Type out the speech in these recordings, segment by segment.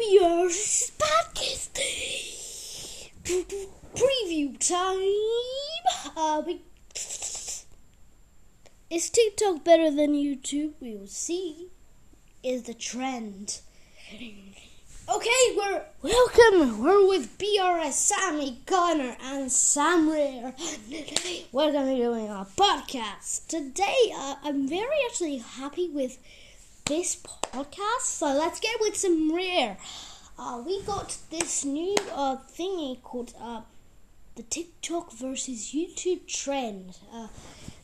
BRS podcast preview time. Uh, is TikTok better than YouTube? We will see. Is the trend. Okay, we're welcome. We're with BRS, Sammy, Connor, and Sam Rare. We're gonna be doing a podcast today. Uh, I'm very actually happy with this podcast. So let's get with some Rare. Uh, we got this new uh, thingy called uh, the TikTok versus YouTube trend. Uh,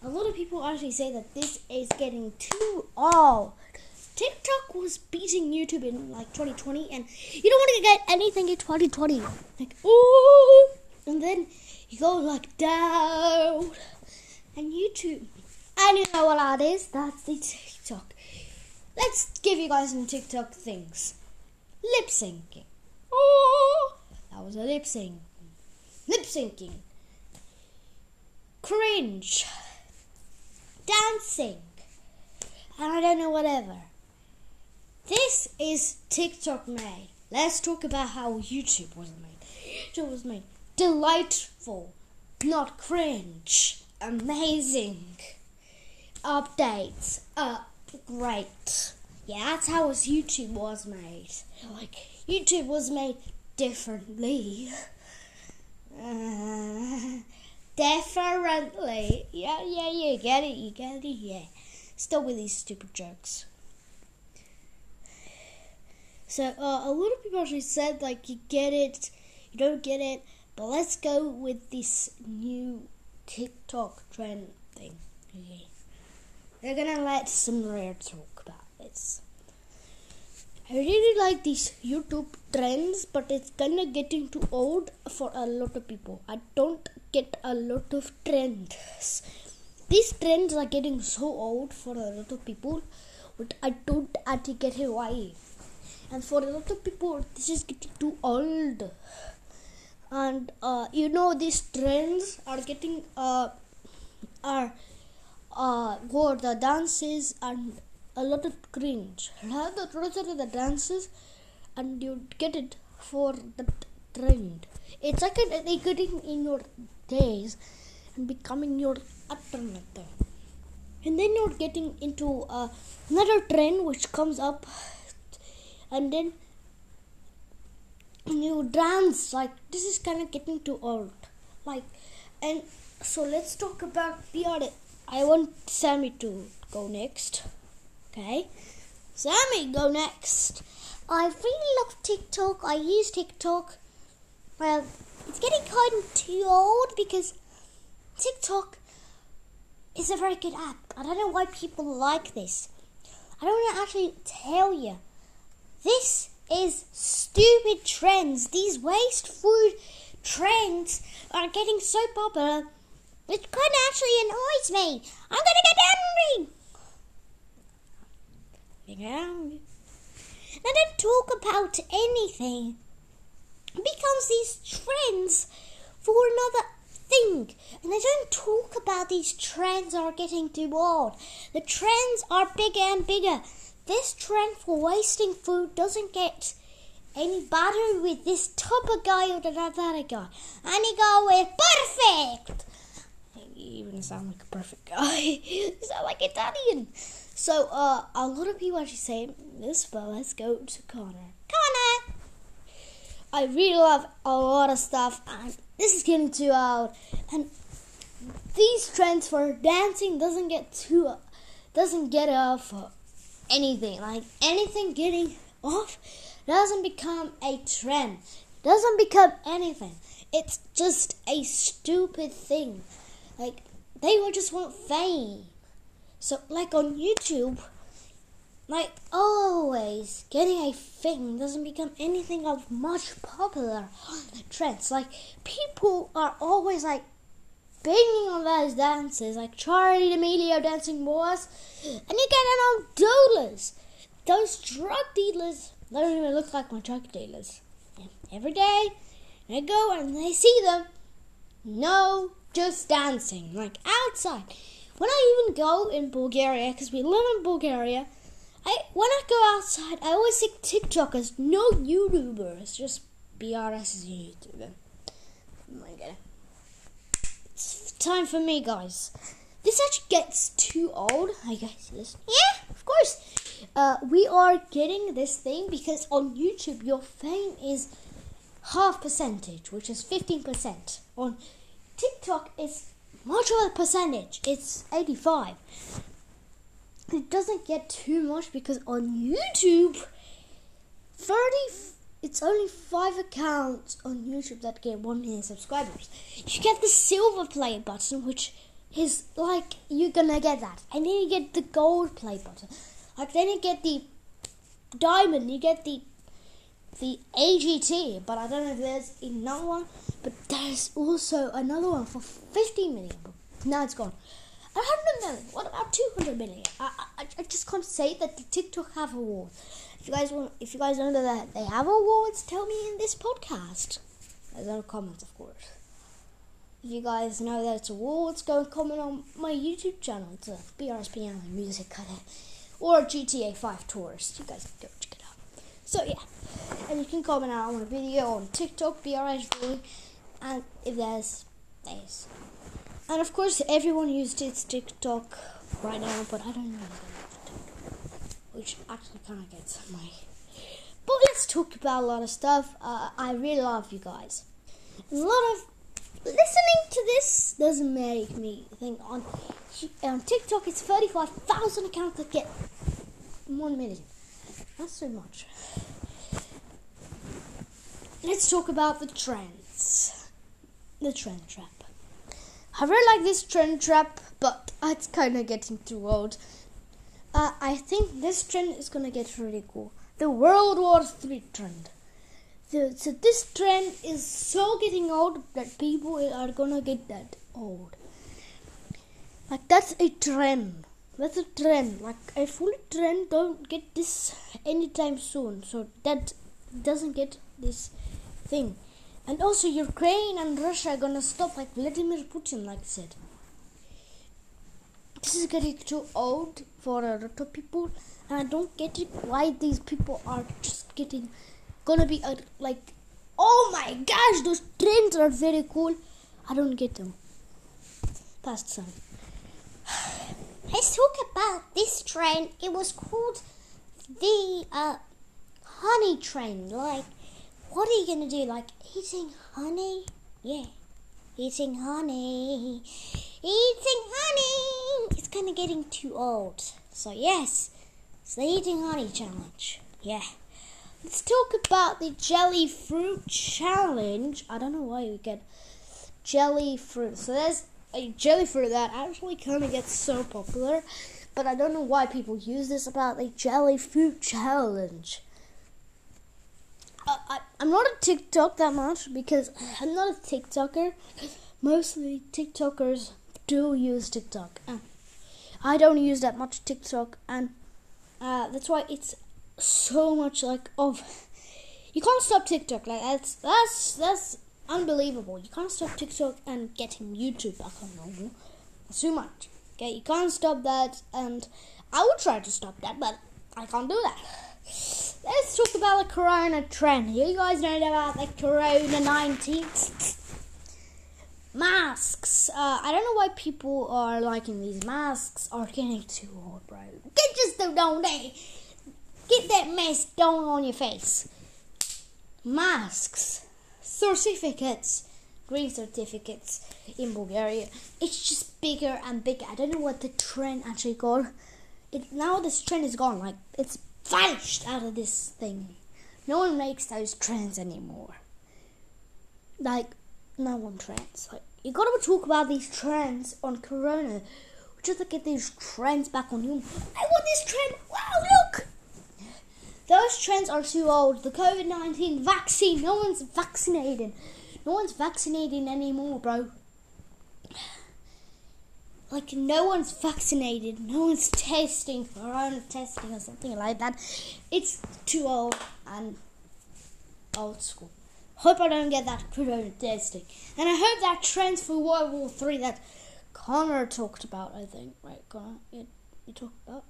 a lot of people actually say that this is getting too old TikTok was beating YouTube in like 2020, and you don't want to get anything in 2020. Like, ooh, and then you go like down, and YouTube. And you know what that is? That's the TikTok. Let's give you guys some TikTok things. Lip syncing. Oh, that was a lip sync. Lip syncing. Cringe. Dancing. And I don't know whatever. This is TikTok made. Let's talk about how YouTube was made. YouTube was made delightful, not cringe, amazing. Updates, uh, great. Yeah, that's how YouTube was made. Like YouTube was made differently. Uh, differently. Yeah, yeah, you get it, you get it, yeah. Still with these stupid jokes. So uh, a lot of people actually said like you get it, you don't get it, but let's go with this new TikTok trend thing. Okay. They're gonna let some rare talk about this. I really like these YouTube trends, but it's kinda getting too old for a lot of people. I don't get a lot of trends. These trends are getting so old for a lot of people, but I don't actually get why and for a lot of people this is getting too old and uh, you know these trends are getting uh, are uh, for the dances and a lot of cringe. The of the dances and you get it for the trend. It's like a, getting in your days and becoming your alternative and then you're getting into uh, another trend which comes up. And then you dance like this is kind of getting too old. Like and so let's talk about the i want sammy to go next. Okay. Sammy go next. I really love tiktok. I use tiktok. Well it's getting kind of too old because tiktok is a very good app i don't know why people like this. I don't want to actually tell you this is stupid trends. These waste food trends are getting so popular. It kind of actually annoys me. I'm gonna get angry. Get angry. I don't talk about anything. It becomes these trends for another thing. And they don't talk about these trends are getting too old. The trends are bigger and bigger. This trend for wasting food doesn't get any better with this type of guy or that other guy. Any guy with perfect. Sound like a perfect guy. sound like Italian. So, uh, a lot of people actually say this, but let's go to Connor. Connor! I really love a lot of stuff, and this is getting too old. And these trends for dancing doesn't get too, doesn't get off anything. Like anything getting off doesn't become a trend. Doesn't become anything. It's just a stupid thing. Like they will just want fame. So like on YouTube, like always getting a thing doesn't become anything of much popular on the trends. Like people are always like banging on those dances, like Charli D'Amelio dancing boys, and you get them on dollars. Those drug dealers don't even look like my drug dealers. And every day, I go and I see them. No, just dancing, like outside. When I even go in Bulgaria, because we live in Bulgaria, I when I go outside, I always see TikTokers, no YouTubers, just BRS is a YouTuber. Oh my god. It's time for me, guys. This actually gets too old. I guess listen. Yeah, of course. Uh, we are getting this thing because on YouTube your fame is half percentage, which is fifteen percent. On TikTok, is much of a percentage. It's eighty-five it doesn't get too much because on YouTube, 30, it's only five accounts on YouTube that get 1 million subscribers. You get the silver play button, which is like you're gonna get that, and then you get the gold play button. Like then you get the diamond, you get the the AGT, but I don't know if there's another one. But there's also another one for 50 million. Now it's gone. 100 million. What about 200 million? I, I, I just can't say that the TikTok have awards. If you guys want, if you guys know that they have awards, tell me in this podcast. There's no comments, of course. If you guys know that it's awards, go and comment on my YouTube channel. It's a Piano Music Cutter or GTA 5 Tours. You guys go check. So yeah, and you can comment out on a video on TikTok, BRS and if there's there's and of course, everyone used its TikTok right now, but I don't know which actually kind of gets my. But let's talk about a lot of stuff. Uh, I really love you guys. a lot of listening to this doesn't make me think on on TikTok. It's thirty-five thousand accounts that get one million. That's so much. Let's talk about the trends. The trend trap. I really like this trend trap, but it's kind of getting too old. Uh, I think this trend is gonna get really cool. The World War Three trend. The, so this trend is so getting old that people are gonna get that old. Like that's a trend. That's a trend. Like a full trend don't get this anytime soon. So that doesn't get this thing. And also, Ukraine and Russia are gonna stop like Vladimir Putin, like said. This is getting too old for a lot of people, and I don't get it why these people are just getting gonna be uh, like, oh my gosh, those trends are very cool. I don't get them. Past some. Let's talk about this trend. It was called the uh, honey trend. Like what are you gonna do? Like eating honey? Yeah, eating honey, eating honey. It's kind of getting too old. So yes, it's the eating honey challenge. Yeah. Let's talk about the jelly fruit challenge. I don't know why you get jelly fruit. So there's a jelly fruit that actually kind of gets so popular, but I don't know why people use this about the jelly fruit challenge. I, I'm not a TikTok that much because I'm not a TikToker. Mostly TikTokers do use TikTok. I don't use that much TikTok, and uh, that's why it's so much like of. You can't stop TikTok. Like that's that's that's unbelievable. You can't stop TikTok and getting YouTube back on normal. That's too much. Okay, you can't stop that, and I would try to stop that, but I can't do that. Let's talk about the corona trend. You guys know about the corona 19 masks. Uh, I don't know why people are liking these masks are getting too old, bro. Get just the don't they? Get that mask down on your face. Masks, certificates, green certificates in Bulgaria. It's just bigger and bigger. I don't know what the trend actually called. It now this trend is gone. Like it's vanished out of this thing. No one makes those trends anymore. Like, no one trends. Like, you gotta talk about these trends on Corona. Just to get these trends back on you. I want this trend. Those trends are too old. The COVID 19 vaccine, no one's vaccinating. No one's vaccinating anymore, bro like no one's vaccinated, no one's testing corona testing or something like that. It's too old and old school. Hope I don't get that corona testing, and I hope that trends for World War Three that Connor talked about. I think right, Connor, you, you talked about.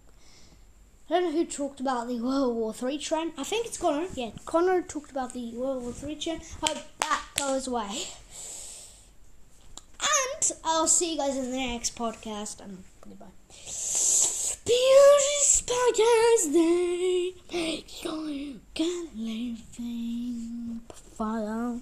I don't know who talked about the World War Three trend. I think it's Connor. Yeah, Connor talked about the World War Three trend. Hope that goes away. And I'll see you guys in the next podcast. And goodbye. Beauty podcast day. Make your kind of living fire.